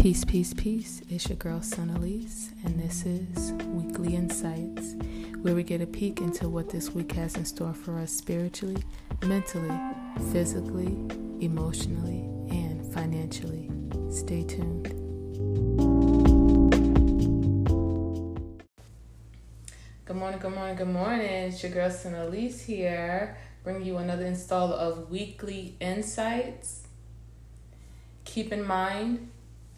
Peace, peace, peace. It's your girl, Son Elise, and this is Weekly Insights, where we get a peek into what this week has in store for us spiritually, mentally, physically, emotionally, and financially. Stay tuned. Good morning, good morning, good morning. It's your girl, Son Elise here, bringing you another install of Weekly Insights. Keep in mind,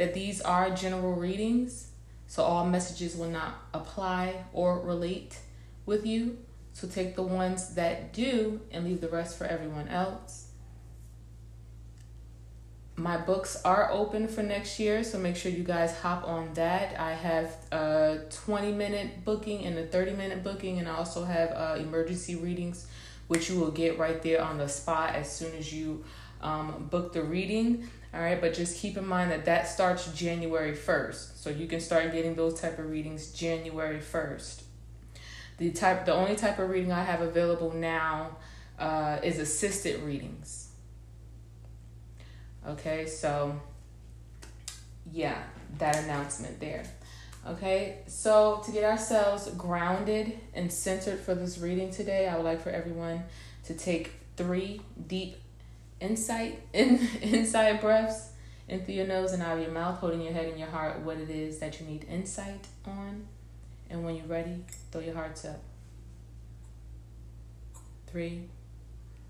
that these are general readings, so all messages will not apply or relate with you. So take the ones that do and leave the rest for everyone else. My books are open for next year, so make sure you guys hop on that. I have a 20 minute booking and a 30 minute booking, and I also have uh, emergency readings, which you will get right there on the spot as soon as you um, book the reading. All right, but just keep in mind that that starts January 1st. So you can start getting those type of readings January 1st. The type the only type of reading I have available now uh, is assisted readings. Okay, so yeah, that announcement there. Okay, so to get ourselves grounded and centered for this reading today, I would like for everyone to take three deep insight in inside breaths in through your nose and out of your mouth, holding your head and your heart what it is that you need insight on. And when you're ready, throw your hearts up. Three,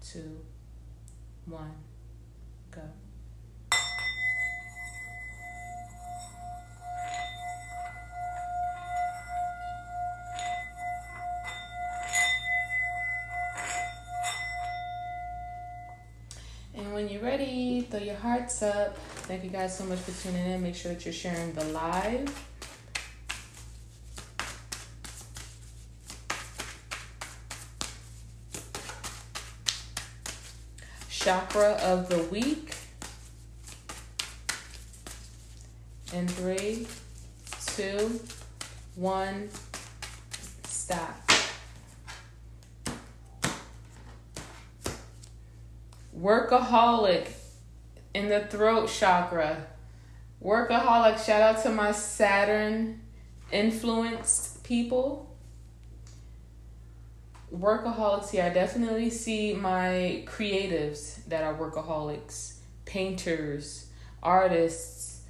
two, one, go. Hearts up. Thank you guys so much for tuning in. Make sure that you're sharing the live. Chakra of the week. In three, two, one, stop. Workaholic in the throat chakra. Workaholic, shout out to my Saturn influenced people. Workaholics here, I definitely see my creatives that are workaholics, painters, artists,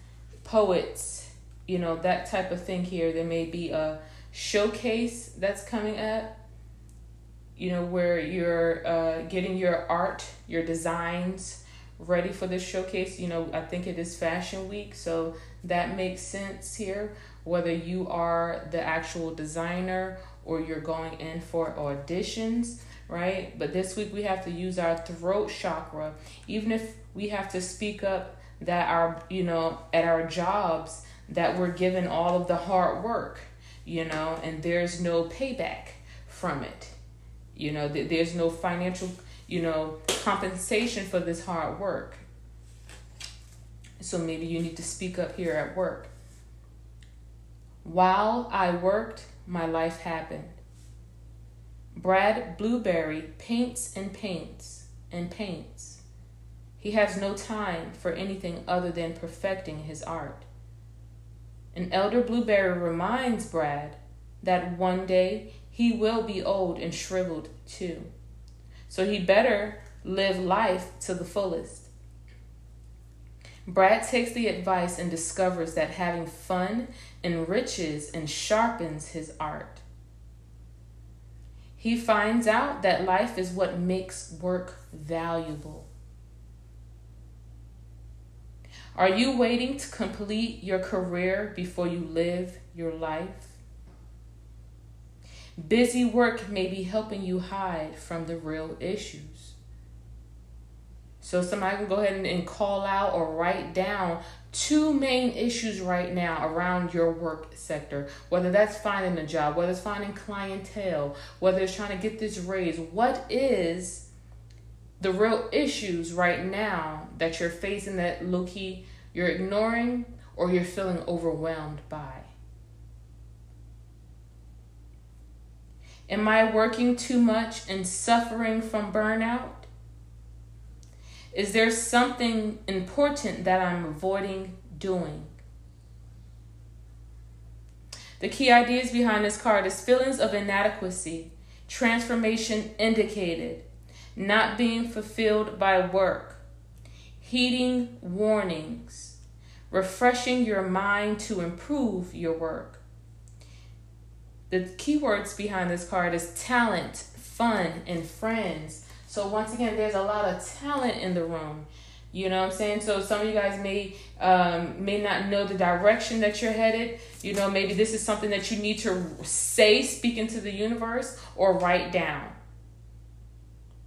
poets, you know, that type of thing here. There may be a showcase that's coming up you know, where you're uh, getting your art, your designs ready for this showcase. You know, I think it is Fashion Week, so that makes sense here. Whether you are the actual designer or you're going in for auditions, right? But this week we have to use our throat chakra, even if we have to speak up that our, you know, at our jobs that we're given all of the hard work, you know, and there's no payback from it you know, th- there's no financial, you know, compensation for this hard work. So maybe you need to speak up here at work. While I worked, my life happened. Brad Blueberry paints and paints and paints. He has no time for anything other than perfecting his art. And Elder Blueberry reminds Brad that one day he will be old and shriveled too. So he better live life to the fullest. Brad takes the advice and discovers that having fun enriches and sharpens his art. He finds out that life is what makes work valuable. Are you waiting to complete your career before you live your life? Busy work may be helping you hide from the real issues. So somebody can go ahead and, and call out or write down two main issues right now around your work sector. Whether that's finding a job, whether it's finding clientele, whether it's trying to get this raise. What is the real issues right now that you're facing that low key you're ignoring or you're feeling overwhelmed by? Am I working too much and suffering from burnout? Is there something important that I'm avoiding doing? The key ideas behind this card is feelings of inadequacy, transformation indicated, not being fulfilled by work, heeding warnings, refreshing your mind to improve your work. The keywords behind this card is talent, fun, and friends. So once again, there's a lot of talent in the room. You know what I'm saying? So some of you guys may um, may not know the direction that you're headed. You know, maybe this is something that you need to say, speak into the universe, or write down.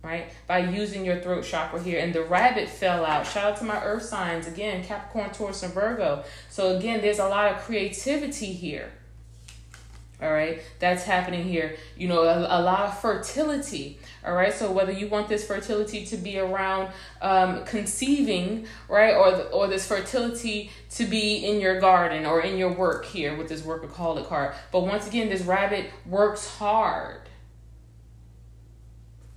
Right? By using your throat chakra here. And the rabbit fell out. Shout out to my earth signs. Again, Capricorn, Taurus, and Virgo. So again, there's a lot of creativity here. All right, that's happening here. You know, a, a lot of fertility. All right, so whether you want this fertility to be around um, conceiving, right, or the, or this fertility to be in your garden or in your work here with this workaholic card. But once again, this rabbit works hard.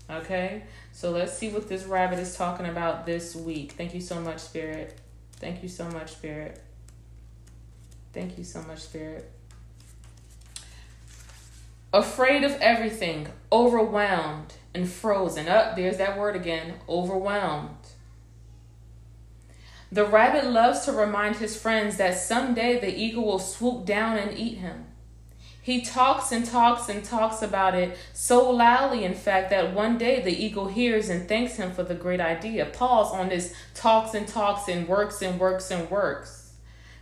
Okay, so let's see what this rabbit is talking about this week. Thank you so much, Spirit. Thank you so much, Spirit. Thank you so much, Spirit afraid of everything, overwhelmed and frozen. Up, oh, there's that word again overwhelmed. The rabbit loves to remind his friends that someday the eagle will swoop down and eat him. He talks and talks and talks about it so loudly, in fact, that one day the eagle hears and thanks him for the great idea. Pause on this talks and talks and works and works and works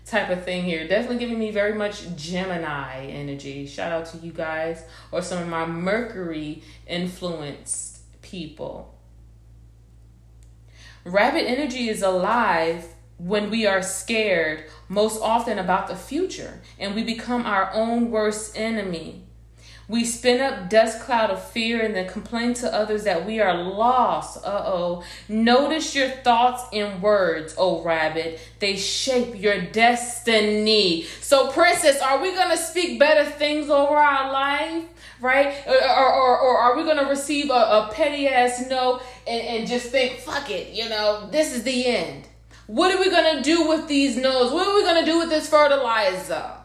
type of thing here. Definitely giving me very much Gemini energy. Shout out to you guys or some of my Mercury influenced people. Rabbit energy is alive when we are scared, most often about the future, and we become our own worst enemy. We spin up dust cloud of fear and then complain to others that we are lost. Uh oh. Notice your thoughts and words, oh rabbit. They shape your destiny. So, princess, are we going to speak better things over our life? Right? Or, or, or are we going to receive a, a petty ass no and, and just think, fuck it, you know, this is the end? What are we going to do with these no's? What are we going to do with this fertilizer?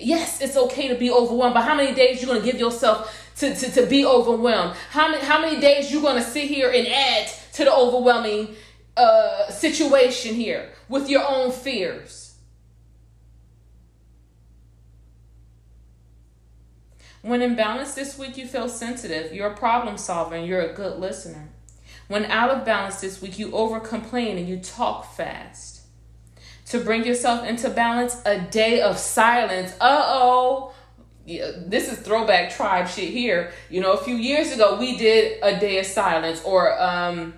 Yes, it's okay to be overwhelmed, but how many days you gonna give yourself to, to, to be overwhelmed? How many how many days you gonna sit here and add to the overwhelming uh, situation here with your own fears? When in balance this week, you feel sensitive. You're a problem solver and you're a good listener. When out of balance this week, you over complain and you talk fast to bring yourself into balance, a day of silence. Uh oh. Yeah, this is throwback tribe shit here. You know, a few years ago we did a day of silence, or um,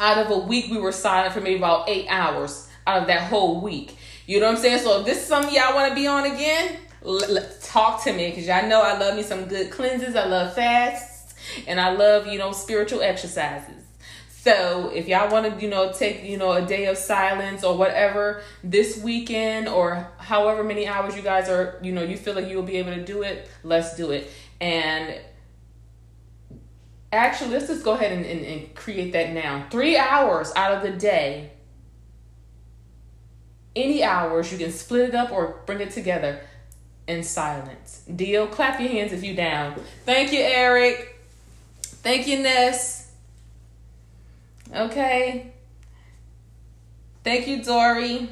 out of a week we were silent for maybe about eight hours out of that whole week. You know what I'm saying? So if this is something y'all want to be on again, l- l- talk to me because y'all know I love me some good cleanses. I love fasts, and I love you know spiritual exercises. So if y'all want to, you know, take, you know, a day of silence or whatever this weekend or however many hours you guys are, you know, you feel like you'll be able to do it, let's do it. And actually, let's just go ahead and, and, and create that now. Three hours out of the day, any hours, you can split it up or bring it together in silence. Deal? Clap your hands if you down. Thank you, Eric. Thank you, Ness. Okay. Thank you, Dory.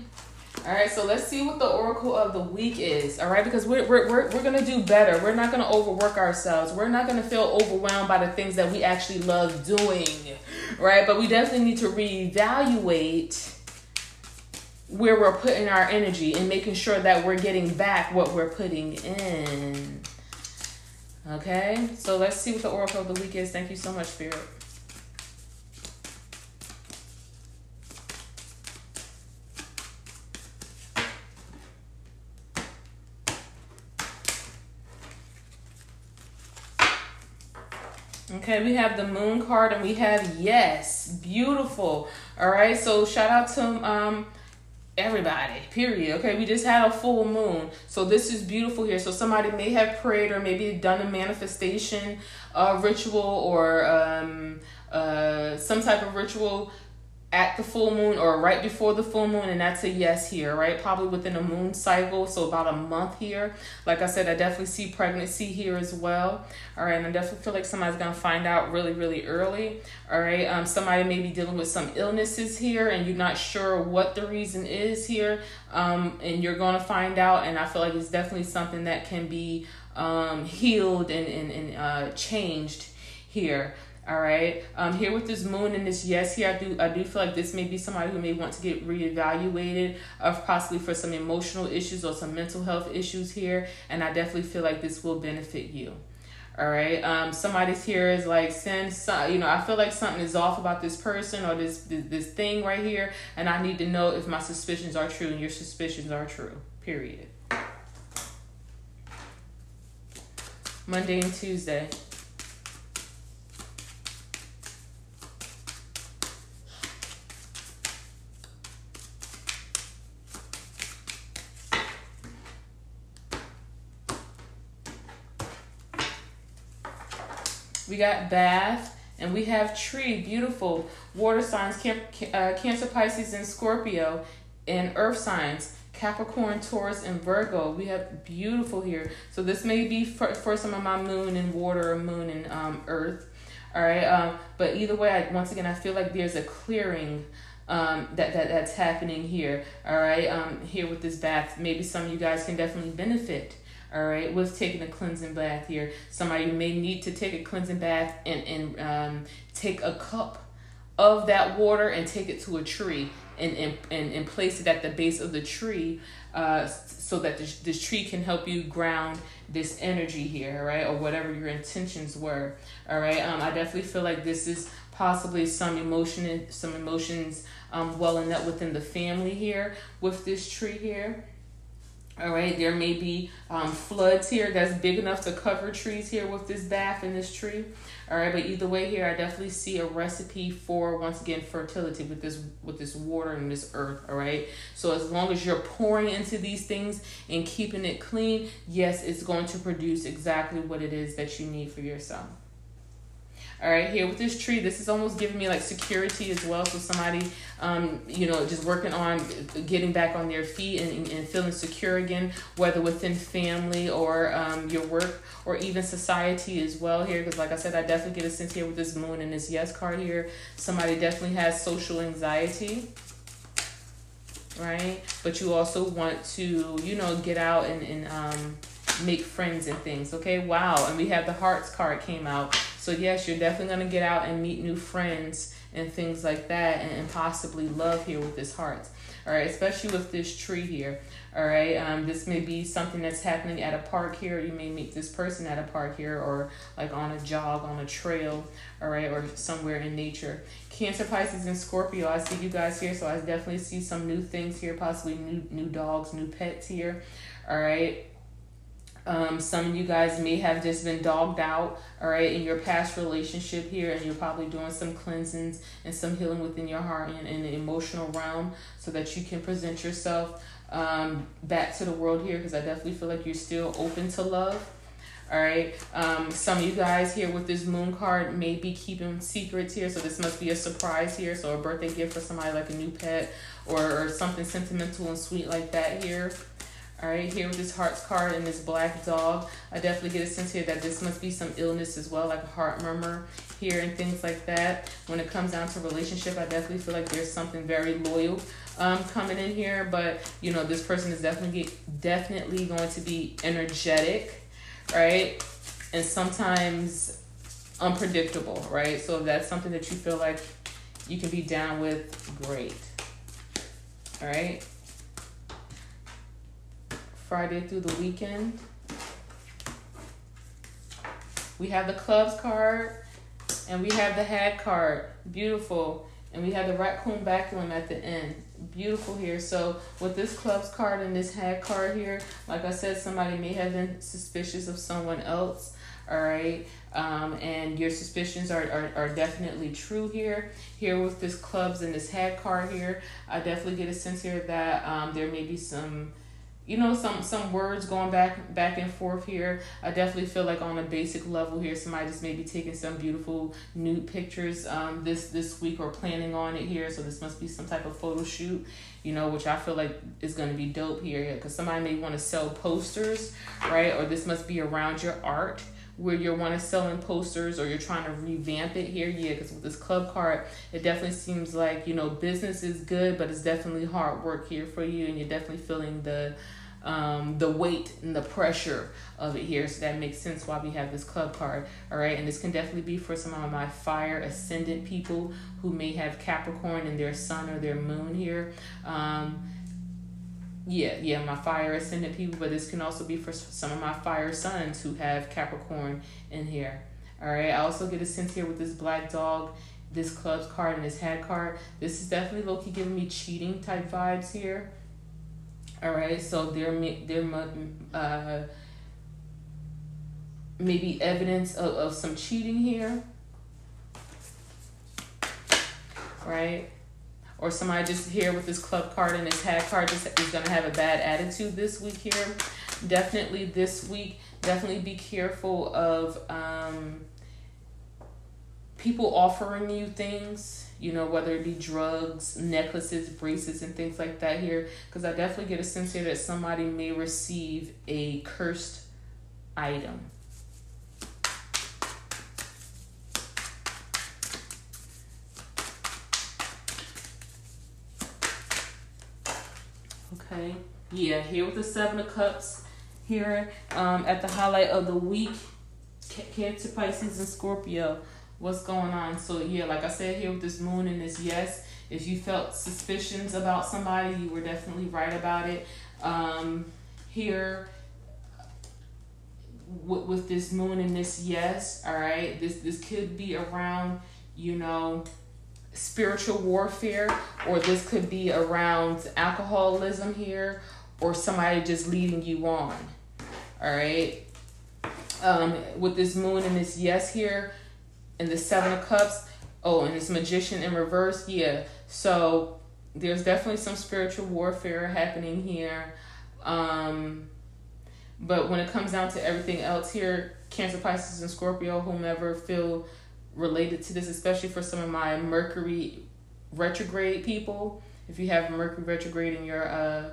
All right, so let's see what the oracle of the week is. All right, because we're we're we're, we're gonna do better. We're not gonna overwork ourselves. We're not gonna feel overwhelmed by the things that we actually love doing, right? But we definitely need to reevaluate where we're putting our energy and making sure that we're getting back what we're putting in. Okay, so let's see what the oracle of the week is. Thank you so much, Spirit. Okay, we have the moon card and we have yes, beautiful. All right, so shout out to um everybody, period. Okay, we just had a full moon. So this is beautiful here. So somebody may have prayed or maybe done a manifestation uh, ritual or um, uh, some type of ritual at the full moon or right before the full moon and that's a yes here right? Probably within a moon cycle so about a month here. Like i said i definitely see pregnancy here as well. All right and i definitely feel like somebody's gonna find out really really early. All right um somebody may be dealing with some illnesses here and you're not sure what the reason is here um and you're gonna find out and i feel like it's definitely something that can be um healed and and, and uh changed here all right. Um, here with this moon and this yes here, I do I do feel like this may be somebody who may want to get reevaluated of possibly for some emotional issues or some mental health issues here. And I definitely feel like this will benefit you. All right. Um, somebody's here is like send some, you know, I feel like something is off about this person or this, this this thing right here, and I need to know if my suspicions are true and your suspicions are true. Period. Monday and Tuesday. We got Bath, and we have Tree, beautiful. Water signs, uh, Cancer, Pisces, and Scorpio, and Earth signs. Capricorn, Taurus, and Virgo. We have beautiful here. So this may be for, for some of my moon and water or moon and um, earth. All right. Um, but either way, I, once again, I feel like there's a clearing um, that, that that's happening here. All right. Um, here with this bath, maybe some of you guys can definitely benefit all right with taking a cleansing bath here? Somebody may need to take a cleansing bath and and um, take a cup of that water and take it to a tree and and, and, and place it at the base of the tree uh, so that this, this tree can help you ground this energy here right or whatever your intentions were all right? Um, i definitely feel like this is possibly some emotion some emotions um, welling up within the family here with this tree here all right, there may be um, floods here that's big enough to cover trees here with this bath and this tree. All right, but either way here, I definitely see a recipe for once again fertility with this with this water and this earth. All right, so as long as you're pouring into these things and keeping it clean, yes, it's going to produce exactly what it is that you need for yourself. All right, here with this tree, this is almost giving me like security as well. So somebody, um, you know, just working on getting back on their feet and, and feeling secure again, whether within family or um, your work or even society as well here. Because like I said, I definitely get a sense here with this moon and this yes card here. Somebody definitely has social anxiety right? But you also want to, you know, get out and, and um, make friends and things, okay? Wow, and we have the hearts card came out. So yes, you're definitely gonna get out and meet new friends and things like that, and, and possibly love here with this heart. All right, especially with this tree here. All right, um, this may be something that's happening at a park here. You may meet this person at a park here, or like on a jog on a trail. All right, or somewhere in nature. Cancer, Pisces, and Scorpio. I see you guys here, so I definitely see some new things here. Possibly new new dogs, new pets here. All right. Um, some of you guys may have just been dogged out, all right, in your past relationship here, and you're probably doing some cleansings and some healing within your heart and in the emotional realm so that you can present yourself um, back to the world here because I definitely feel like you're still open to love. All right. Um, some of you guys here with this moon card may be keeping secrets here, so this must be a surprise here. So a birthday gift for somebody like a new pet or, or something sentimental and sweet like that here. All right, here with this hearts card and this black dog, I definitely get a sense here that this must be some illness as well, like a heart murmur here and things like that. When it comes down to relationship, I definitely feel like there's something very loyal um, coming in here, but you know, this person is definitely definitely going to be energetic, right? And sometimes unpredictable, right? So if that's something that you feel like you can be down with, great. All right. Friday through the weekend. We have the clubs card and we have the hat card. Beautiful. And we have the raccoon baculum at the end. Beautiful here. So with this clubs card and this hat card here, like I said, somebody may have been suspicious of someone else. All right. Um, and your suspicions are, are, are definitely true here. Here with this clubs and this hat card here, I definitely get a sense here that um, there may be some you know some some words going back back and forth here. I definitely feel like on a basic level here somebody just maybe taking some beautiful nude pictures um this this week or planning on it here. So this must be some type of photo shoot you know which i feel like is going to be dope here. Because somebody may want to sell posters right? Or this must be around your art where you're want to selling posters or you're trying to revamp it here yeah because with this club card it definitely seems like you know business is good but it's definitely hard work here for you and you're definitely feeling the um, the weight and the pressure of it here so that makes sense why we have this club card all right? And this can definitely be for some of my fire ascendant people who may have capricorn in their sun or their moon here um, yeah, yeah, my fire ascendant people, but this can also be for some of my fire sons who have Capricorn in here. All right, I also get a sense here with this black dog, this clubs card, and this head card. This is definitely low key giving me cheating type vibes here. All right, so there, may there, might uh, maybe evidence of, of some cheating here. Right? Or somebody just here with this club card and this hat card just is going to have a bad attitude this week here. Definitely this week, definitely be careful of um, people offering you things, you know, whether it be drugs, necklaces, bracelets, and things like that here. Because I definitely get a sense here that somebody may receive a cursed item Okay. Yeah, here with the Seven of Cups. Here um, at the highlight of the week, Cancer, Pisces, and Scorpio. What's going on? So, yeah, like I said here with this moon and this yes, if you felt suspicions about somebody, you were definitely right about it. Um, here, with, with this moon and this yes, all right, this, this could be around, you know, spiritual warfare, or this could be around alcoholism here, or somebody just leading you on. All right. Um, with this moon and this yes here, and the seven of cups. Oh, and this magician in reverse. Yeah. So there's definitely some spiritual warfare happening here. Um, but when it comes down to everything else here, Cancer, Pisces, and Scorpio, whomever feel related to this, especially for some of my Mercury retrograde people. If you have Mercury retrograde in your uh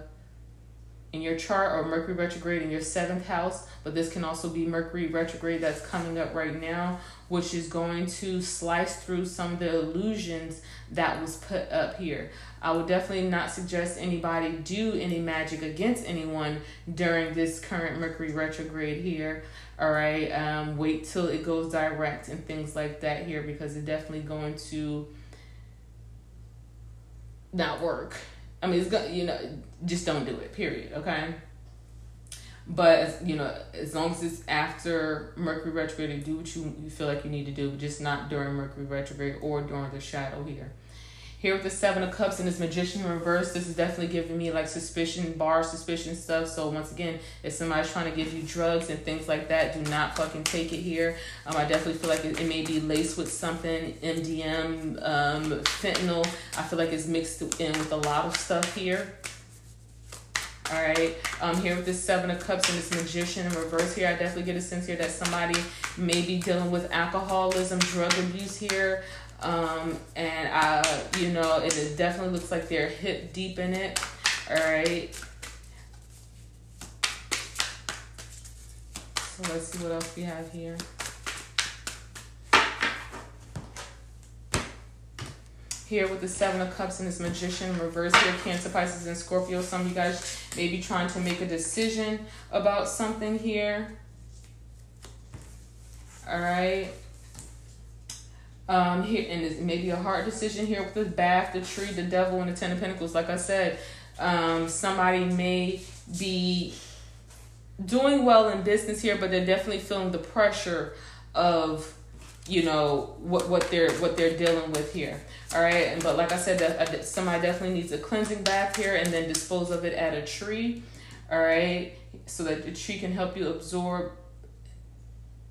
in your chart or Mercury retrograde in your seventh house, but this can also be Mercury retrograde that's coming up right now, which is going to slice through some of the illusions that was put up here. I would definitely not suggest anybody do any magic against anyone during this current Mercury retrograde here. All right, um, wait till it goes direct and things like that here because it's definitely going to not work. I mean, it's going to, you know, just don't do it, period. Okay. But you know, as long as it's after Mercury retrograde, do what you, you feel like you need to do, just not during Mercury retrograde or during the shadow here. Here with the Seven of Cups and this Magician reverse, this is definitely giving me like suspicion, bar suspicion stuff. So once again, if somebody's trying to give you drugs and things like that, do not fucking take it here. Um, I definitely feel like it, it may be laced with something, MDM, um, fentanyl. I feel like it's mixed in with a lot of stuff here. All right, um, here with this Seven of Cups and this Magician in reverse here, I definitely get a sense here that somebody may be dealing with alcoholism, drug abuse here. Um, and I, you know, it definitely looks like they're hip deep in it. All right. So let's see what else we have here. Here with the Seven of Cups and this Magician reverse here, Cancer, Pisces, and Scorpio. Some of you guys may be trying to make a decision about something here. All right. Um, here and maybe a hard decision here with the bath, the tree, the devil, and the ten of pentacles. Like I said, um, somebody may be doing well in business here, but they're definitely feeling the pressure of you know what what they're what they're dealing with here. All right, and but like I said, that uh, somebody definitely needs a cleansing bath here, and then dispose of it at a tree. All right, so that the tree can help you absorb.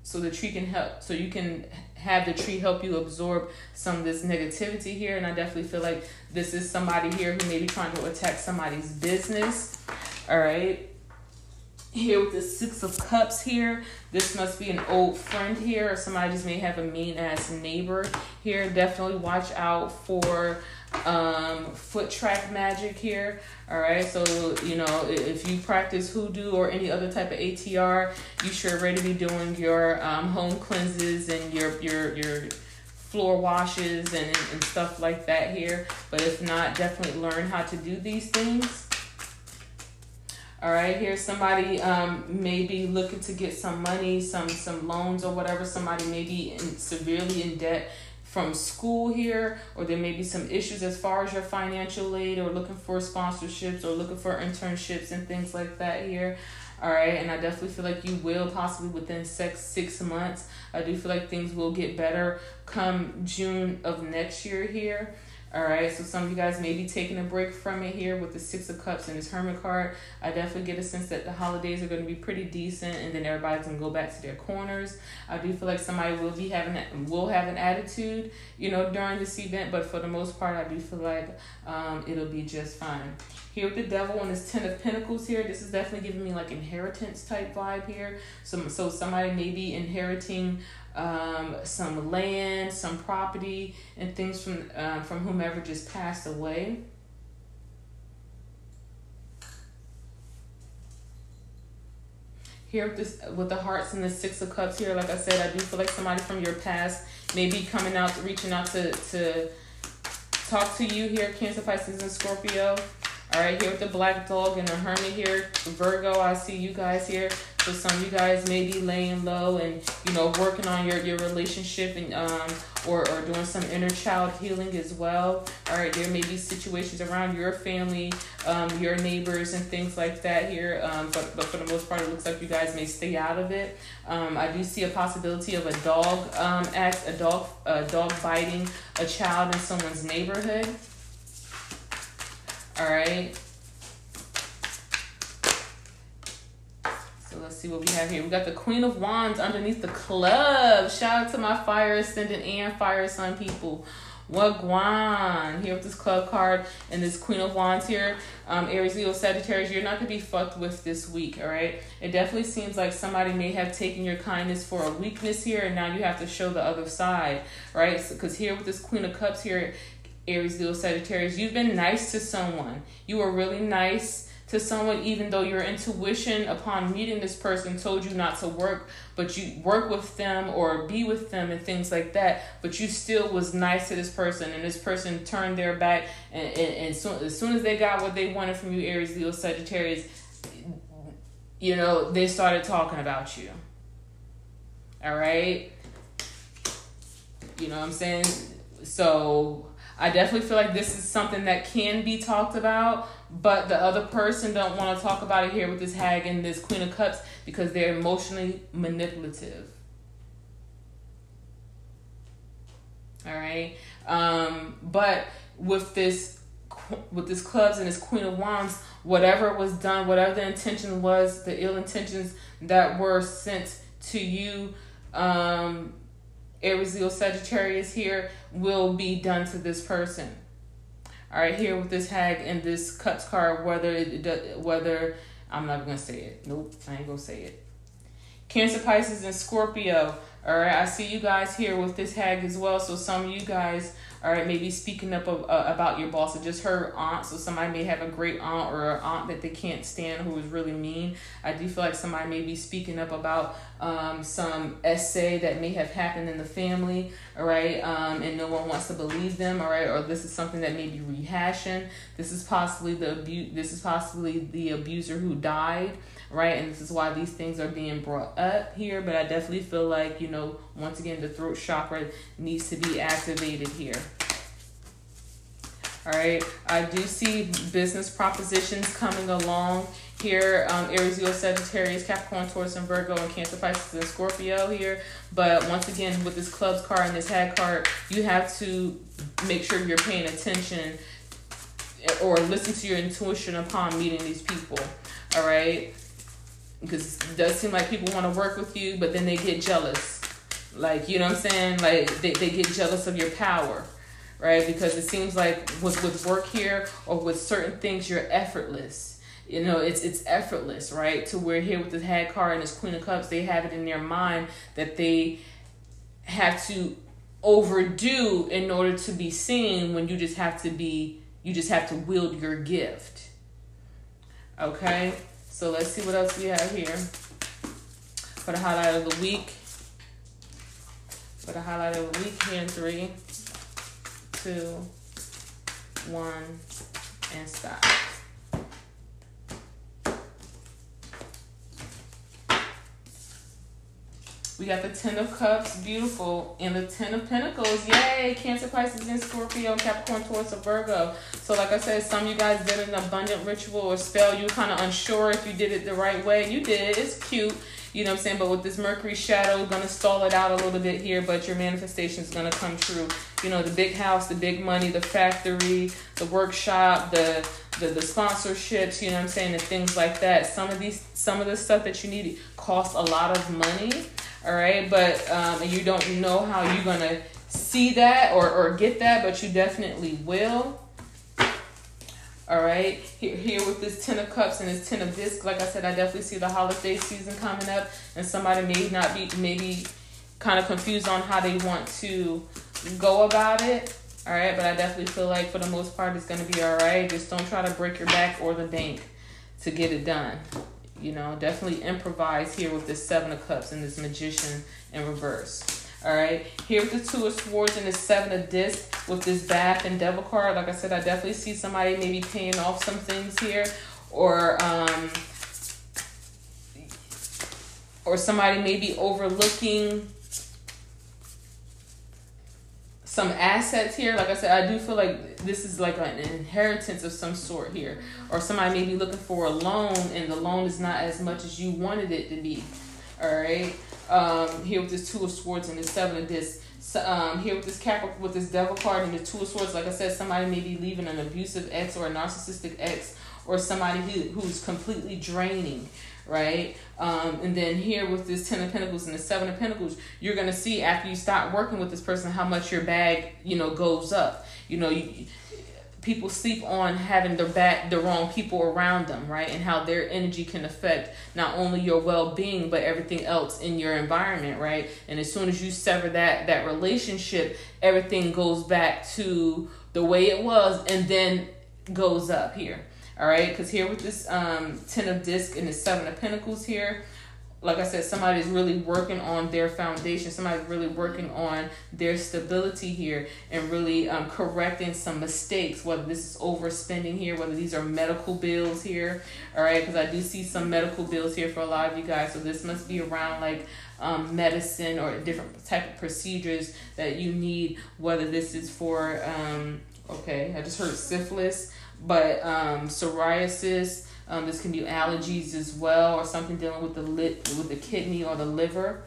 So the tree can help, so you can have the tree help you absorb some of this negativity here. And I definitely feel like this is somebody here who may be trying to attack somebody's business. All right. Here with the six of cups here. This must be an old friend here or somebody just may have a mean ass neighbor here. Definitely watch out for um foot track magic here all right so you know if you practice hoodoo or any other type of atr you should already be doing your um, home cleanses and your your your floor washes and, and stuff like that here. But if not definitely learn how to do these things all right, here's somebody um, maybe looking to get some money, some some loans or whatever. Somebody may be in, severely in debt from school here, or there may be some issues as far as your financial aid, or looking for sponsorships, or looking for internships and things like that here. All right, and I definitely feel like you will possibly within six six months. I do feel like things will get better come June of next year here. All right, so some of you guys may be taking a break from it here with the Six of Cups and this Hermit card. I definitely get a sense that the holidays are going to be pretty decent, and then everybody's going to go back to their corners. I do feel like somebody will be having will have an attitude, you know, during this event, but for the most part, I do feel like um, it'll be just fine. Here with the devil and this ten of pentacles here, this is definitely giving me like inheritance type vibe here. So so somebody may be inheriting um, some land, some property, and things from um, from whomever just passed away. Here with this with the hearts and the six of cups here, like I said, I do feel like somebody from your past may be coming out, reaching out to to talk to you here, Cancer, Pisces, and Scorpio. All right, here with the black dog and the hermit here, Virgo. I see you guys here. So some of you guys may be laying low and you know working on your your relationship and um or or doing some inner child healing as well. All right, there may be situations around your family, um, your neighbors and things like that here. Um, but but for the most part, it looks like you guys may stay out of it. Um, I do see a possibility of a dog um act, a dog a dog biting a child in someone's neighborhood. All right. So let's see what we have here. We got the Queen of Wands underneath the club. Shout out to my fire ascendant and fire sign people. What guan here with this club card and this Queen of Wands here. Um, Aries, Leo, Sagittarius, you're not gonna be fucked with this week, all right? It definitely seems like somebody may have taken your kindness for a weakness here, and now you have to show the other side, right? Because so, here with this Queen of Cups here, Aries, Leo, Sagittarius, you've been nice to someone. You were really nice to someone, even though your intuition upon meeting this person told you not to work, but you work with them or be with them and things like that, but you still was nice to this person, and this person turned their back, and, and, and so, as soon as they got what they wanted from you, Aries, Leo, Sagittarius, you know, they started talking about you. All right? You know what I'm saying? So I definitely feel like this is something that can be talked about, but the other person don't want to talk about it here with this hag and this queen of cups because they're emotionally manipulative. All right. Um, but with this with this clubs and this queen of wands, whatever was done, whatever the intention was, the ill intentions that were sent to you um Aries, Leo, Sagittarius here will be done to this person. All right, here with this hag and this cups card, whether it, does, whether I'm not gonna say it. Nope, I ain't gonna say it. Cancer, Pisces, and Scorpio. All right, I see you guys here with this hag as well. So some of you guys all right, maybe speaking up of, uh, about your boss or just her aunt. So somebody may have a great aunt or an aunt that they can't stand who is really mean. I do feel like somebody may be speaking up about um, some essay that may have happened in the family, all right, um, and no one wants to believe them, all right, or this is something that may be rehashing. This is possibly the abu- This is possibly the abuser who died right? And this is why these things are being brought up here. But I definitely feel like, you know, once again, the throat chakra needs to be activated here. All right, I do see business propositions coming along here. Um, Aries, Leo, Sagittarius, Capricorn, Taurus, and Virgo, and Cancer, Pisces, and Scorpio here. But once again, with this clubs card and this hag card, you have to make sure you're paying attention or listen to your intuition upon meeting these people. All right because it does seem like people want to work with you, but then they get jealous. Like, you know what I'm saying? Like, they, they get jealous of your power, right? Because it seems like with, with work here or with certain things, you're effortless. you know it's it's effortless right to where here with this head card and this queen of cups they have it in their mind that they have to overdo in order to be seen when you just have to be you just have to wield your gift okay so let's see what else we have here for the highlight of the week. For the highlight of the week here in three two one and stop We got the Ten of Cups, beautiful, and the Ten of Pentacles. Yay! Cancer, Pisces, and Scorpio, Capricorn, Taurus, and Virgo. So, like I said, some of you guys did an abundant ritual or spell. You kind of unsure if you did it the right way. You did. It's cute. You know what I'm saying? But with this Mercury shadow, gonna stall it out a little bit here, but your manifestation is gonna come true. You know, the big house, the big money, the factory, the workshop, the the, the sponsorships, you know what I'm saying, and things like that. Some of these some of the stuff that you need costs a lot of money all right but um, you don't know how you're gonna see that or, or get that but you definitely will. All right here, here with this ten of cups and this ten of disc like i said i definitely see the holiday season coming up and somebody may not be maybe kind of confused on how they want to go about it. All right but i definitely feel like for the most part it's going to be all right. Just don't try to break your back or the bank to get it done you know, definitely improvise here with this Seven of Cups and this Magician in reverse. All right, here with the Two of Swords and the Seven of Discs with this Bath and Devil card. Like I said, I definitely see somebody maybe paying off some things here, or um, or somebody maybe overlooking some assets here. Like I said, I do feel like this is like an inheritance of some sort here. Or somebody may be looking for a loan and the loan is not as much as you wanted it to be. Alright. Um, here with this two of swords and the seven of discs. Um, here with this cap with this devil card and the two of swords, like I said, somebody may be leaving an abusive ex or a narcissistic ex or somebody who, who's completely draining right? Um, and then here with this Ten of Pentacles and the Seven of Pentacles, you're gonna see after you start working with this person how much your bag, you know, goes up. You know, you, people sleep on having the back the wrong people around them, right? And how their energy can affect not only your well being but everything else in your environment, right? And as soon as you sever that that relationship, everything goes back to the way it was, and then goes up here all right, because here with this um, Ten of Disc and the Seven of Pentacles here, like I said, somebody's really working on their foundation. Somebody's really working on their stability here and really um, correcting some mistakes, whether this is overspending here, whether these are medical bills here. All right, because I do see some medical bills here for a lot of you guys. So this must be around like um, medicine or different type of procedures that you need, whether this is for, um, okay, I just heard syphilis but um, psoriasis, um, this can be allergies as well, or something dealing with the lip, with the kidney or the liver.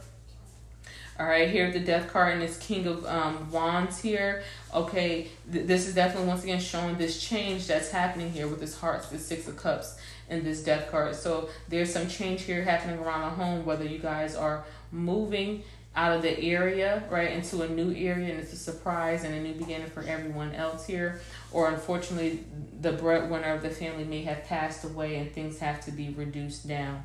All right, here at the death card and this King of um, Wands here. Okay, th- this is definitely once again showing this change that's happening here with this Hearts, the Six of Cups, and this Death card. So there's some change here happening around the home, whether you guys are moving out of the area, right, into a new area, and it's a surprise and a new beginning for everyone else here. Or unfortunately, the breadwinner of the family may have passed away and things have to be reduced down.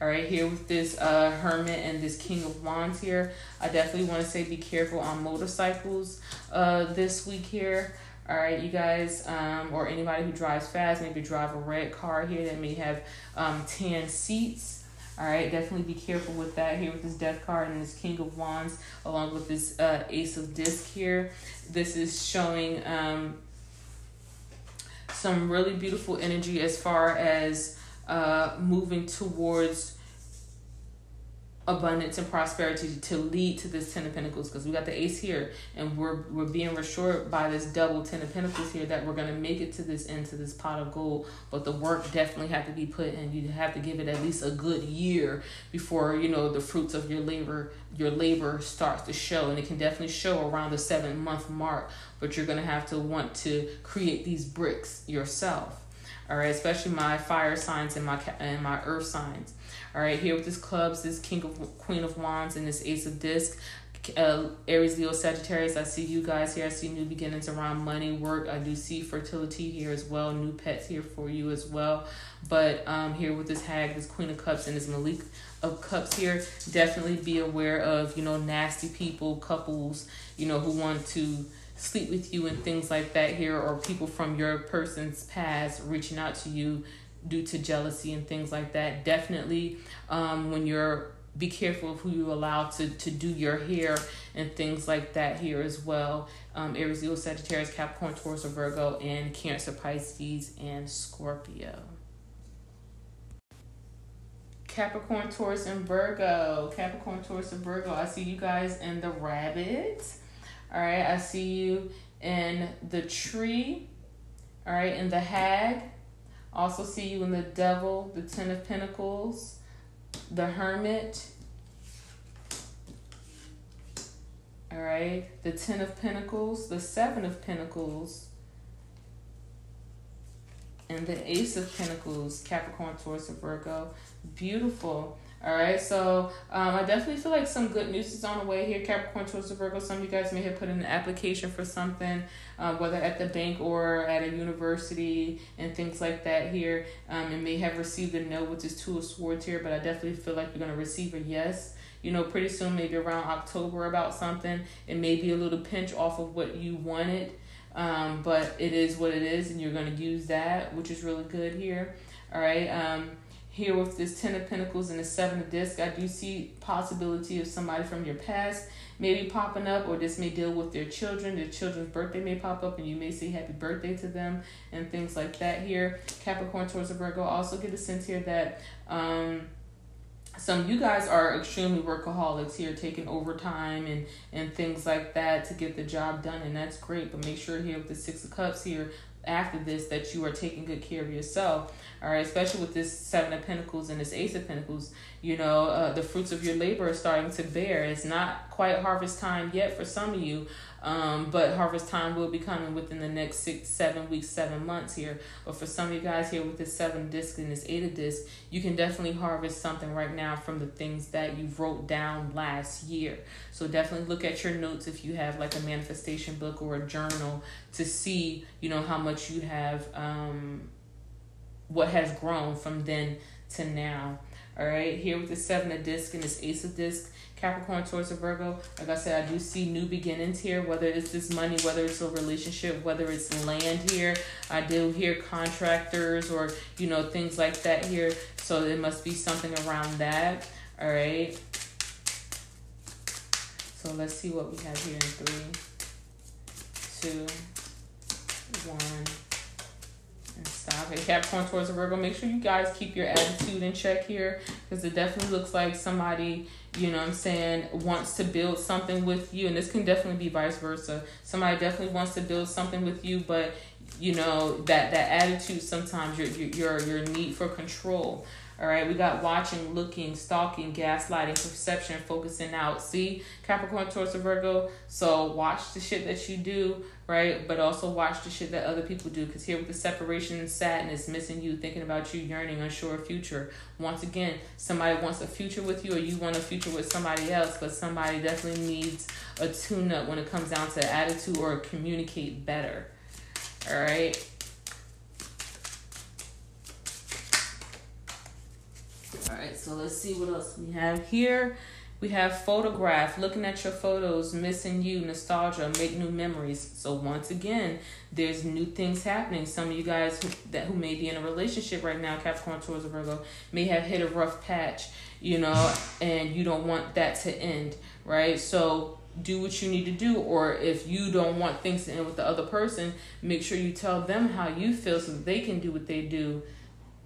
All right, here with this uh, Hermit and this King of Wands here, I definitely want to say be careful on motorcycles uh, this week here. All right, you guys, um, or anybody who drives fast, maybe drive a red car here that may have um, tan seats. All right, definitely be careful with that here with this death card and this king of wands along with this uh, ace of disc here. This is showing um, some really beautiful energy as far as uh, moving towards abundance and prosperity to lead to this ten of pentacles because we got the ace here and we're we're being reassured by this double ten of pentacles here that we're to make it to this end to this pot of gold. But the work definitely have to be put in. You have to give it at least a good year before you know the fruits of your labor your labor starts to show. And it can definitely show around the seven month mark but you're to have to want to create these bricks yourself. All right especially my fire signs and my and my earth signs all right, here with this clubs, this King of Queen of Wands and this Ace of Disc. uh, Aries, Leo, Sagittarius, I see you guys here. I see new beginnings around money, work. I do see fertility here as well. New pets here for you as well. But um, here with this hag, this Queen of Cups, and this Malik of Cups here, definitely be aware of, you know, nasty people, couples, you know, who want to sleep with you and things like that here, or people from your person's past reaching out to you due to jealousy and things like that. Definitely um, when you're be careful of who you allow to, to do your hair and things like that here as well. Um, Aries, Leo, Sagittarius, Capricorn, Taurus, or Virgo, and Cancer, Pisces, and Scorpio. Capricorn, Taurus, and Virgo. Capricorn, Taurus, and Virgo. I see you guys in the rabbit. All right. I see you in the tree. All right. In the hag. Also see you in the devil, the Ten of Pentacles the Hermit. All right, the Ten of Pentacles, the Seven of Pentacles, and the Ace of Pentacles, Capricorn, Taurus, and Virgo. Beautiful. All right, so um, I definitely feel like some good news is on the way here. Capricorn, Taurus, and Virgo. Some of you guys may have put in an application for something, uh, whether at the bank or at a university and things like that here, um, and may have received a no with this Two of Swords here. But I definitely feel like you're going to receive a yes. You know, pretty soon, maybe around October, about something. It may be a little pinch off of what you wanted, um, but it is what it is, and you're going to use that, which is really good here. All right. Um, here with this Ten of Pentacles and the Seven of Discs, I do see possibility of somebody from your past maybe popping up, or this may deal with their children. Their children's birthday may pop up, and you may say happy birthday to them and things like that. Here, Capricorn, Taurus, Virgo. Also get a sense here that um, some you guys are extremely workaholics here, taking overtime and and things like that to get the job done, and that's great. But make sure here with the Six of Cups here, after this that you are taking good care of yourself all right? Especially with this seven of pentacles and this ace of pentacles you know uh, the fruits of your labor are starting to bear. It's not quite harvest time yet for some of you um, but harvest time will be coming within the next six, seven weeks, seven months here. But for some of you guys here with this seven disc and this eight of disc, you can definitely harvest something right now from the things that you wrote down last year. So definitely look at your notes if you have like a manifestation book or a journal to see, you know, how much you have, um, what has grown from then to now. All right, here with the seven of disc and this ace of disc, Capricorn, Taurus, or Virgo. Like I said, I do see new beginnings here, whether it's this money, whether it's a relationship, whether it's land here. I do hear contractors or, you know, things like that here. So it must be something around that. All right. So let's see what we have here in three, two, one. Stop it. Capricorn Taurus a Virgo. Make sure you guys keep your attitude in check here because it definitely looks like somebody, you know what I'm saying, wants to build something with you. And this can definitely be vice versa. Somebody definitely wants to build something with you, but you know that that attitude sometimes your your your need for control all right, we got watching, looking, stalking, gaslighting, perception, focusing out. See, Capricorn, Taurus, Virgo. So watch the shit that you do, right? But also watch the shit that other people do. Because here with the separation and sadness, missing you, thinking about you, yearning, unsure future. Once again, somebody wants a future with you, or you want a future with somebody else. But somebody definitely needs a tune up when it comes down to attitude or communicate better. All right. All right, so let's see what else we have here. We have photograph, looking at your photos, missing you, nostalgia, make new memories. So once again, there's new things happening. Some of you guys who, that who may be in a relationship right now, Capricorn, Taurus, Virgo, may have hit a rough patch, you know, and you don't want that to end, right? So do what you need to do or if you don't want things to end with the other person make sure you tell them how you feel so they can do what they do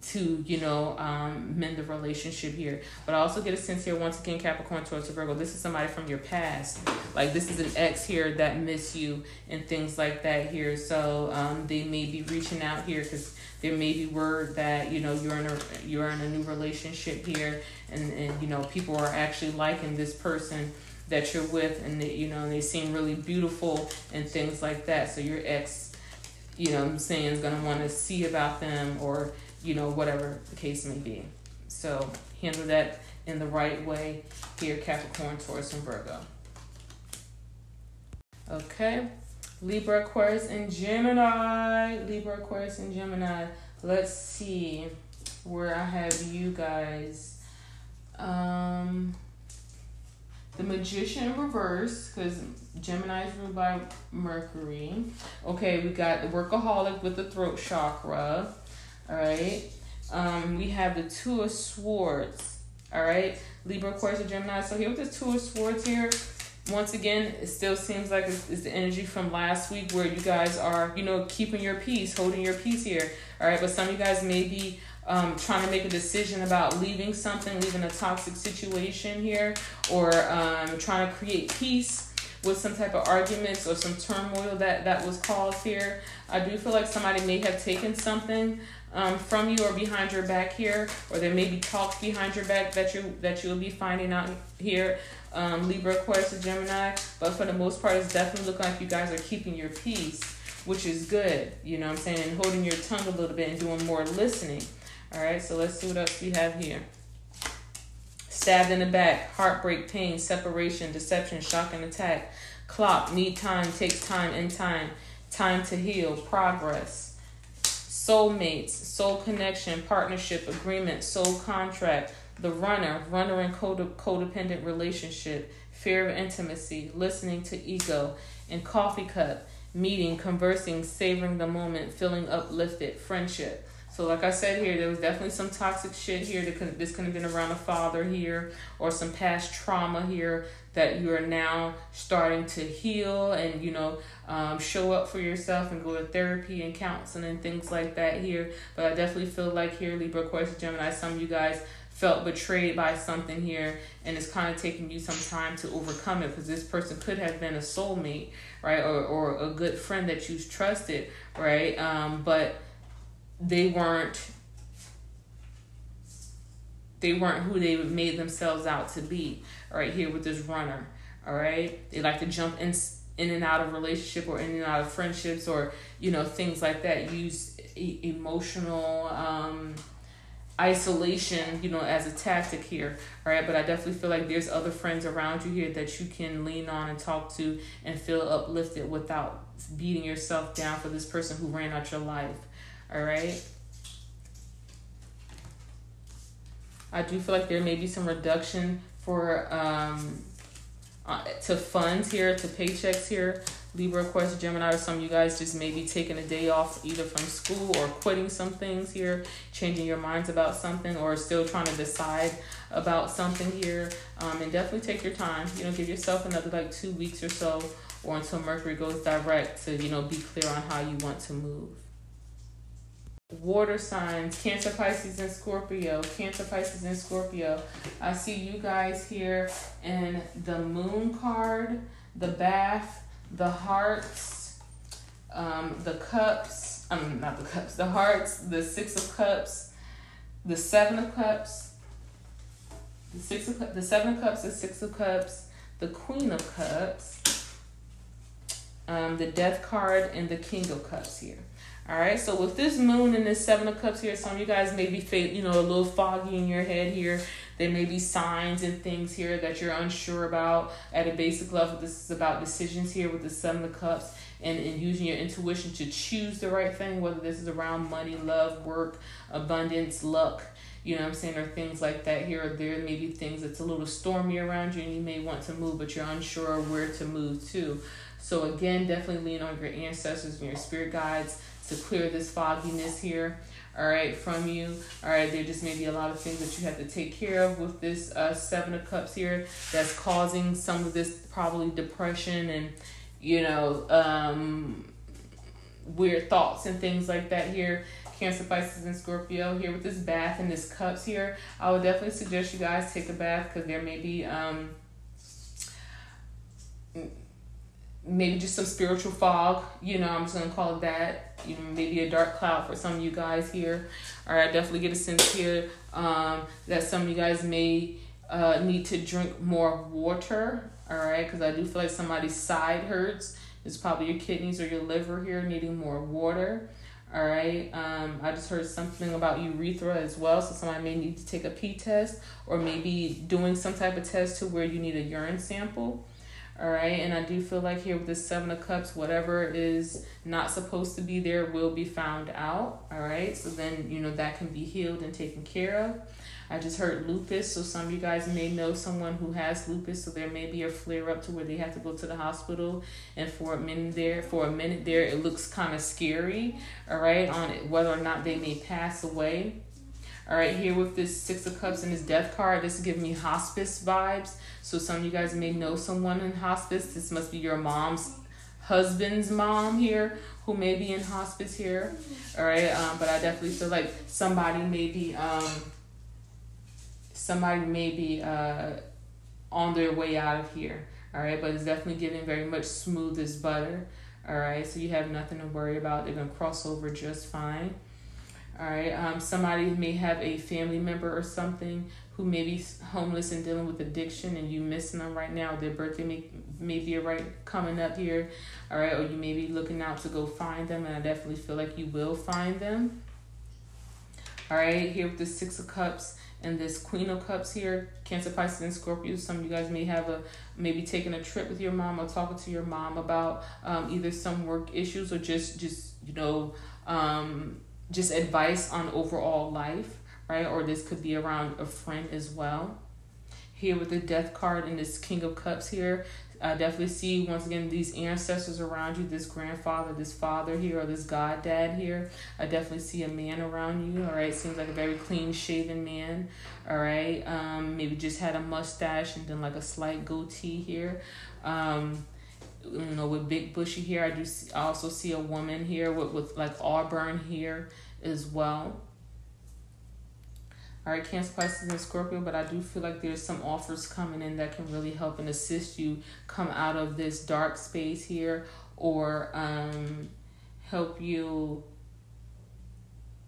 to you know um, mend the relationship here. But i also get a sense here once again capricorn taurus virgo this is somebody from your past. Like this is an ex here that miss you and things like that here. So um, they may be reaching out here because there may be word that you know you're in a you're in a new relationship here. And and you know people are actually liking this person that you're with and they, you know they seem really beautiful and things like that. So your ex you know i'm saying is going to want to see about them or you know, whatever the case may be. So handle that in the right way here, Capricorn, Taurus, and Virgo. Okay. Libra, Aquarius, and Gemini. Libra, Aquarius, and Gemini. Let's see where I have you guys. Um, the Magician in reverse, because Gemini is ruled by Mercury. Okay, we got the Workaholic with the throat chakra. All right. Um, we have the Two of Swords. All right. Libra, Aquarius, Gemini. So here with the Two of Swords here, once again, it still seems like it's, it's, the energy from last week where you guys are, you know, keeping your peace, holding your peace here. All right, but some of you guys may be um, trying to make a decision about leaving something, leaving a toxic situation here, or um, trying to create peace with some type of arguments or some turmoil that that was caused here. I do feel like somebody may have taken something um, from you or behind your back here, or there may be talks behind your back that you that you'll be finding out here. Um, Libra, Aquarius, Gemini, but for the most part, it's definitely looking like you guys are keeping your peace, which is good. You know what I'm saying, and holding your tongue a little bit and doing more listening. All right, so let's see what else we have here. Stabbed in the back, heartbreak, pain, separation, deception, shock and attack. Clock, need time, takes time, and time, time to heal, progress. Soulmates, soul connection, partnership, agreement, soul contract. The runner, runner and codependent relationship, fear of intimacy, listening to ego, and coffee cup, meeting, conversing, savoring the moment, feeling uplifted, friendship. So, like I said here, there was definitely some toxic shit here. That could, this could have been around a father here, or some past trauma here that you are now starting to heal and you know um, show up for yourself and go to therapy and counseling and things like that here. But I definitely feel like here, Libra, Aquarius, Gemini, some of you guys felt betrayed by something here and it's kind of taking you some time to overcome it because this person could have been a soulmate right or, or a good friend that you trusted right um, but they weren't they weren't who they made themselves out to be right here with this runner all right? They like to jump in in and out of relationship or in and out of friendships or you know things like that. Use e- emotional um isolation you know as a tactic here all right? But i definitely feel like there's other friends around you here that you can lean on and talk to and feel uplifted without beating yourself down for this person who ran out your life all right. I do feel like there may be some reduction for um uh, to funds here, to paychecks here. Libra, Aquarius, Gemini, or some of you guys just maybe taking a day off either from school or quitting some things here, changing your minds about something, or still trying to decide about something here. Um, and definitely take your time. You know, give yourself another like two weeks or so, or until Mercury goes direct to you know be clear on how you want to move water signs. Cancer pisces and scorpio. Cancer pisces and scorpio. I see you guys here in the moon card the bath the hearts um, the cups i mean not the cups the hearts the six of cups the seven of cups the six of the seven of cups the six of cups the queen of cups um, the death card and the king of cups here all right, so with this moon and this seven of cups here, some of you guys may be, you know, a little foggy in your head here. There may be signs and things here that you're unsure about at a basic level. This is about decisions here with the seven of cups and, and using your intuition to choose the right thing, whether this is around money, love, work, abundance, luck, you know what I'm saying, or things like that here. Or there Maybe things that's a little stormy around you and you may want to move, but you're unsure where to move to. So again, definitely lean on your ancestors and your spirit guides to clear this fogginess here all right from you all right there just may be a lot of things that you have to take care of with this uh, seven of cups here that's causing some of this probably depression and you know um weird thoughts and things like that here Cancer, Pisces, and Scorpio here with this bath and this cups here. I would definitely suggest you guys take a bath because there may be um maybe just some spiritual fog. You know, I'm just gonna call it that. You know, maybe a dark cloud for some of you guys here. All right, I definitely get a sense here um, that some of you guys may uh, need to drink more water. All right, because I do feel like somebody's side hurts. It's probably your kidneys or your liver here needing more water. All right. Um, I just heard something about urethra as well, so somebody may need to take a pee test or maybe doing some type of test to where you need a urine sample. All right, and I do feel like here with the Seven of Cups, whatever is not supposed to be there will be found out. All right, so then you know that can be healed and taken care of. I just heard lupus, so some of you guys may know someone who has lupus, so there may be a flare up to where they have to go to the hospital, and for a minute there, for a minute there, it looks kind of scary. All right, on whether or not they may pass away. All right, here with this Six of Cups and this Death card, this is giving me hospice vibes. So some of you guys may know someone in hospice. This must be your mom's husband's mom here who may be in hospice here. All right, um, but I definitely feel like somebody may be um, somebody may be uh, on their way out of here. All right, but it's definitely getting very much smooth as butter. All right, so you have nothing to worry about. They're gonna cross over just fine. All right. Um, somebody may have a family member or something who may be homeless and dealing with addiction, and you missing them right now. Their birthday may may be right coming up here. All right, or you may be looking out to go find them, and I definitely feel like you will find them. All right, here with the Six of Cups and this Queen of Cups here, Cancer, Pisces, and Scorpio. Some of you guys may have a maybe taking a trip with your mom or talking to your mom about um, either some work issues or just just you know um, just advice on overall life, right? Or this could be around a friend as well. Here with the death card and this King of Cups here, I definitely see once again these ancestors around you, this grandfather, this father here, or this god dad here. I definitely see a man around you. All right, seems like a very clean shaven man. All right, um, maybe just had a mustache and then like a slight goatee here. Um, you know, with big bushy hair. I do see, I also see a woman here with, with like auburn hair as well. All right, Cancer, Pisces, and Scorpio, but I do feel like there's some offers coming in that can really help and assist you come out of this dark space here or um, help you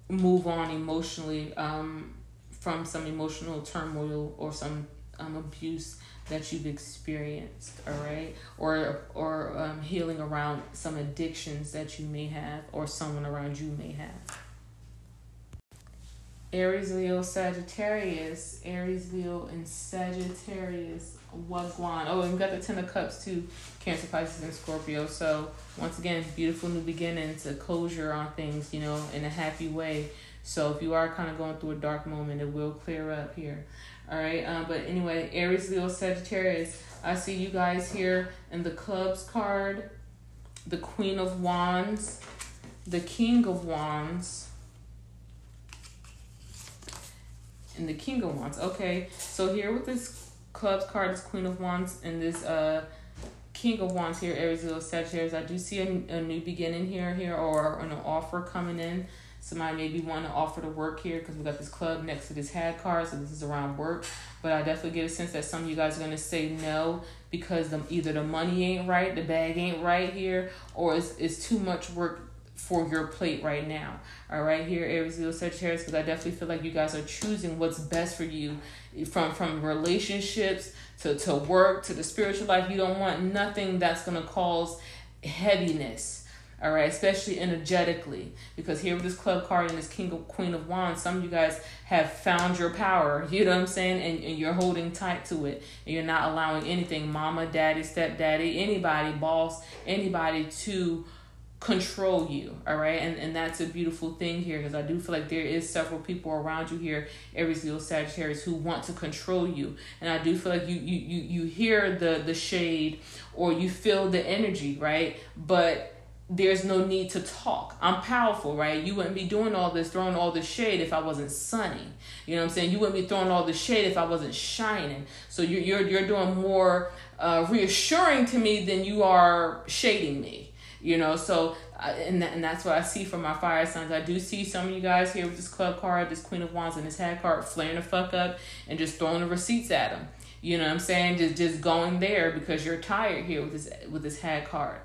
move on emotionally um, from some emotional turmoil or some um, abuse that you've experienced all right or or um, healing around some addictions that you may have or someone around you may have Aries, Leo, Sagittarius, Aries, Leo, and Sagittarius. Wagwan. Oh, and we got the Ten of Cups too. Cancer, Pisces, and Scorpio. So once again, beautiful new beginnings, a closure on things, you know, in a happy way. So if you are kind of going through a dark moment, it will clear up here. All right. Um, but anyway, Aries, Leo, Sagittarius. I see you guys here in the Clubs card, the Queen of Wands, the King of Wands, and the King of Wands. Okay. So here with this Clubs card, this Queen of Wands, and this uh King of Wands here, Aries, Leo, Sagittarius. I do see a, a new beginning here, here, or an offer coming in Somebody maybe want to offer to work here because we got this club next to this had car, so this is around work. But I definitely get a sense that some of you guys are gonna say no because the, either the money ain't right, the bag ain't right here, or it's, it's too much work for your plate right now. All right, here Aries, Leo, Sagittarius, because I definitely feel like you guys are choosing what's best for you, from from relationships to to work to the spiritual life. You don't want nothing that's gonna cause heaviness all right, especially energetically, because here with this club card and this king of queen of wands, some of you guys have found your power. You know what I'm saying, and, and you're holding tight to it, and you're not allowing anything, mama, daddy, stepdaddy, anybody, boss, anybody to control you all right? And and that's a beautiful thing here because i do feel like there is several people around you here aries leo sagittarius who want to control you. And i do feel like you you you, you hear the the shade or you feel the energy right? But there's no need to talk. I'm powerful, right? You wouldn't be doing all this, throwing all the shade if I wasn't sunny. You know what I'm saying? You wouldn't be throwing all the shade if I wasn't shining. So you're you're you're doing more uh, reassuring to me than you are shading me. You know, so uh, and that, and that's what I see from my fire signs. I do see some of you guys here with this club card, this Queen of Wands, and this hat card, flaring the fuck up and just throwing the receipts at them. You know what I'm saying? Just just going there because you're tired here with this with this hat card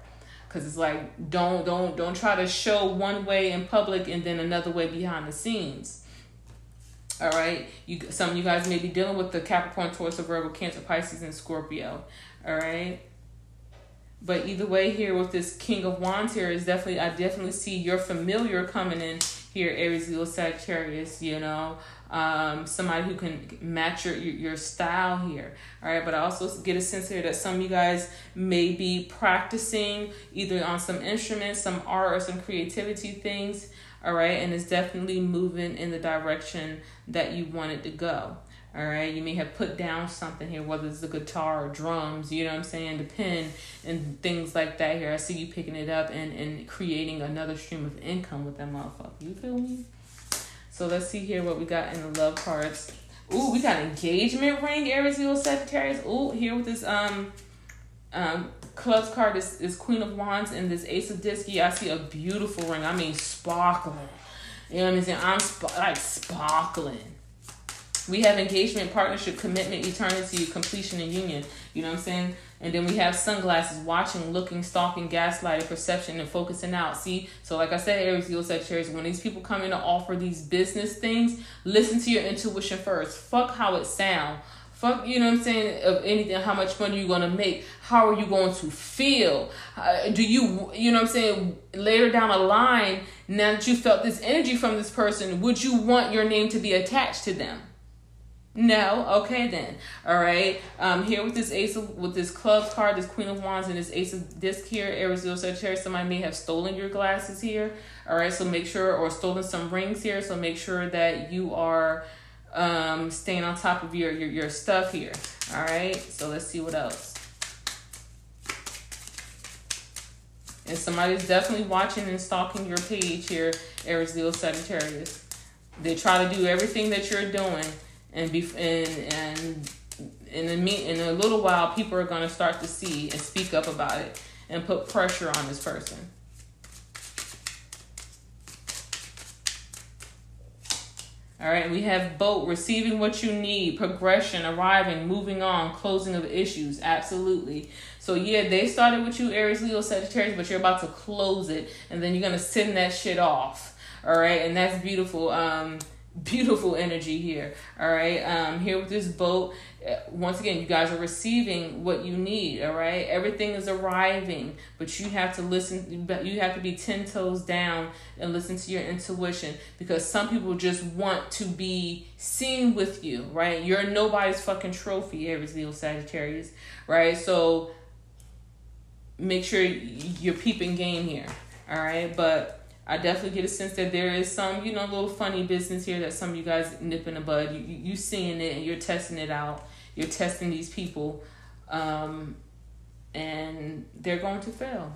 because it's like don't don't don't try to show one way in public and then another way behind the scenes. All right you some of you guys may be dealing with the capricorn taurus virgo cancer pisces and scorpio. All right but either way here with this king of wands here is definitely i definitely see your familiar coming in here, Aries, Leo, Sagittarius, you know, um, somebody who can match your, your, style here. All right, but I also get a sense here that some of you guys may be practicing either on some instruments, some art, or some creativity things. All right, and it's definitely moving in the direction that you want it to go. All right, you may have put down something here, whether it's the guitar or drums, you know what I'm saying, the pen and things like that here. I see you picking it up and, and creating another stream of income with that motherfucker. You feel me? So let's see here what we got in the love cards. Ooh, we got engagement ring, Aries, Leo, Sagittarius. Ooh, here with this um um clubs card is, is Queen of Wands and this Ace of Discs. I see a beautiful ring. I mean sparkling. You know what I'm saying? I'm sp- like sparkling we have engagement, partnership, commitment, eternity, completion, and union. You know what I'm saying? And then we have sunglasses, watching, looking, stalking, gaslighting, perception, and focusing out. See? So, like I said, Aries, Leo, Sagittarius, when these people come in to offer these business things, listen to your intuition first. Fuck how it sound. Fuck, you know what I'm saying? Of anything, how much money you're gonna make, how are you going to feel? Uh, do you, you know what I'm saying? Later down the line, now that you felt this energy from this person, would you want your name to be attached to them? No, okay then. All right. Um, here with this ace of with this club card, this queen of wands, and this ace of disc here, Aries, Leo, Sagittarius. Somebody may have stolen your glasses here. All right. So make sure, or stolen some rings here. So make sure that you are um staying on top of your your your stuff here. All right. So let's see what else. And somebody's definitely watching and stalking your page here, Aries, Leo, Sagittarius. They try to do everything that you're doing and be and and in a me in a little while people are going to start to see and speak up about it and put pressure on this person. All right we have boat receiving what you need progression arriving moving on closing of issues absolutely. So yeah they started with you aries leo sagittarius but you're about to close it and then you're going to send that shit off. All right and that's beautiful um beautiful energy here all right? Um here with this boat uh, once again you guys are receiving what you need all right? Everything is arriving but you have to listen but you have to be 10 toes down and listen to your intuition because some people just want to be seen with you right? You're nobody's fucking trophy aries leo sagittarius right? So make sure you're peeping game here all right? But I definitely get a sense that there is some, you know, little funny business here that some of you guys nip in the bud. You you, you seeing it and you're testing it out. You're testing these people, um, and they're going to fail.